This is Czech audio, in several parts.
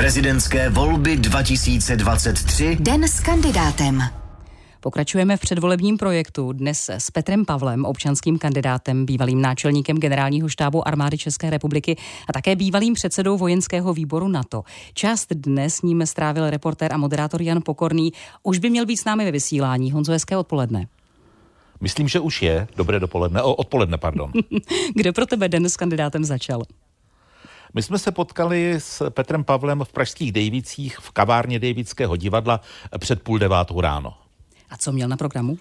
Prezidentské volby 2023. Den s kandidátem. Pokračujeme v předvolebním projektu dnes s Petrem Pavlem, občanským kandidátem, bývalým náčelníkem generálního štábu armády České republiky a také bývalým předsedou vojenského výboru NATO. Část dnes s ním strávil reportér a moderátor Jan Pokorný. Už by měl být s námi ve vysílání. Honzo, hezké odpoledne. Myslím, že už je. Dobré dopoledne. O, odpoledne, pardon. Kde pro tebe den s kandidátem začal? My jsme se potkali s Petrem Pavlem v pražských Dejvicích v kavárně Dejvického divadla před půl devátou ráno. A co měl na programu?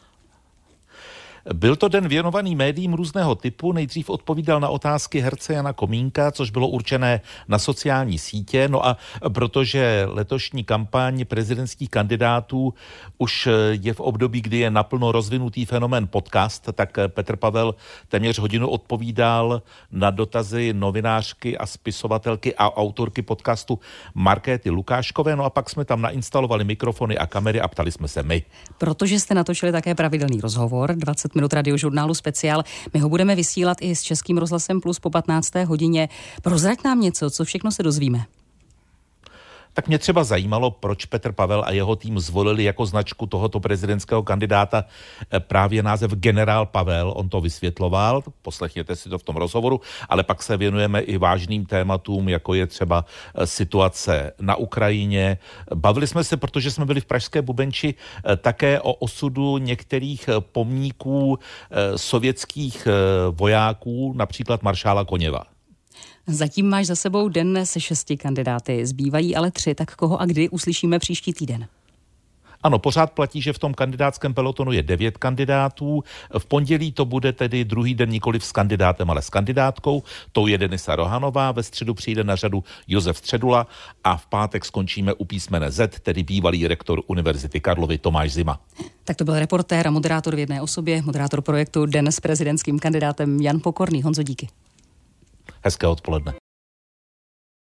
Byl to den věnovaný médiím různého typu. Nejdřív odpovídal na otázky herce Jana Komínka, což bylo určené na sociální sítě. No a protože letošní kampaň prezidentských kandidátů už je v období, kdy je naplno rozvinutý fenomén podcast, tak Petr Pavel téměř hodinu odpovídal na dotazy novinářky a spisovatelky a autorky podcastu Markéty Lukáškové. No a pak jsme tam nainstalovali mikrofony a kamery a ptali jsme se my. Protože jste natočili také pravidelný rozhovor, 20 20 minut radiožurnálu speciál. My ho budeme vysílat i s Českým rozhlasem Plus po 15. hodině. Prozrať nám něco, co všechno se dozvíme tak mě třeba zajímalo, proč Petr Pavel a jeho tým zvolili jako značku tohoto prezidentského kandidáta eh, právě název generál Pavel. On to vysvětloval, poslechněte si to v tom rozhovoru, ale pak se věnujeme i vážným tématům, jako je třeba eh, situace na Ukrajině. Bavili jsme se, protože jsme byli v Pražské Bubenči, eh, také o osudu některých pomníků sovětských vojáků, například maršála Koněva. Zatím máš za sebou den se šesti kandidáty, zbývají ale tři, tak koho a kdy uslyšíme příští týden? Ano, pořád platí, že v tom kandidátském pelotonu je devět kandidátů. V pondělí to bude tedy druhý den nikoli s kandidátem, ale s kandidátkou. To je Denisa Rohanová, ve středu přijde na řadu Josef Středula a v pátek skončíme u písmene Z, tedy bývalý rektor Univerzity Karlovy Tomáš Zima. Tak to byl reportér a moderátor v jedné osobě, moderátor projektu Den s prezidentským kandidátem Jan Pokorný. Honzo, díky. Hezké odpoledne.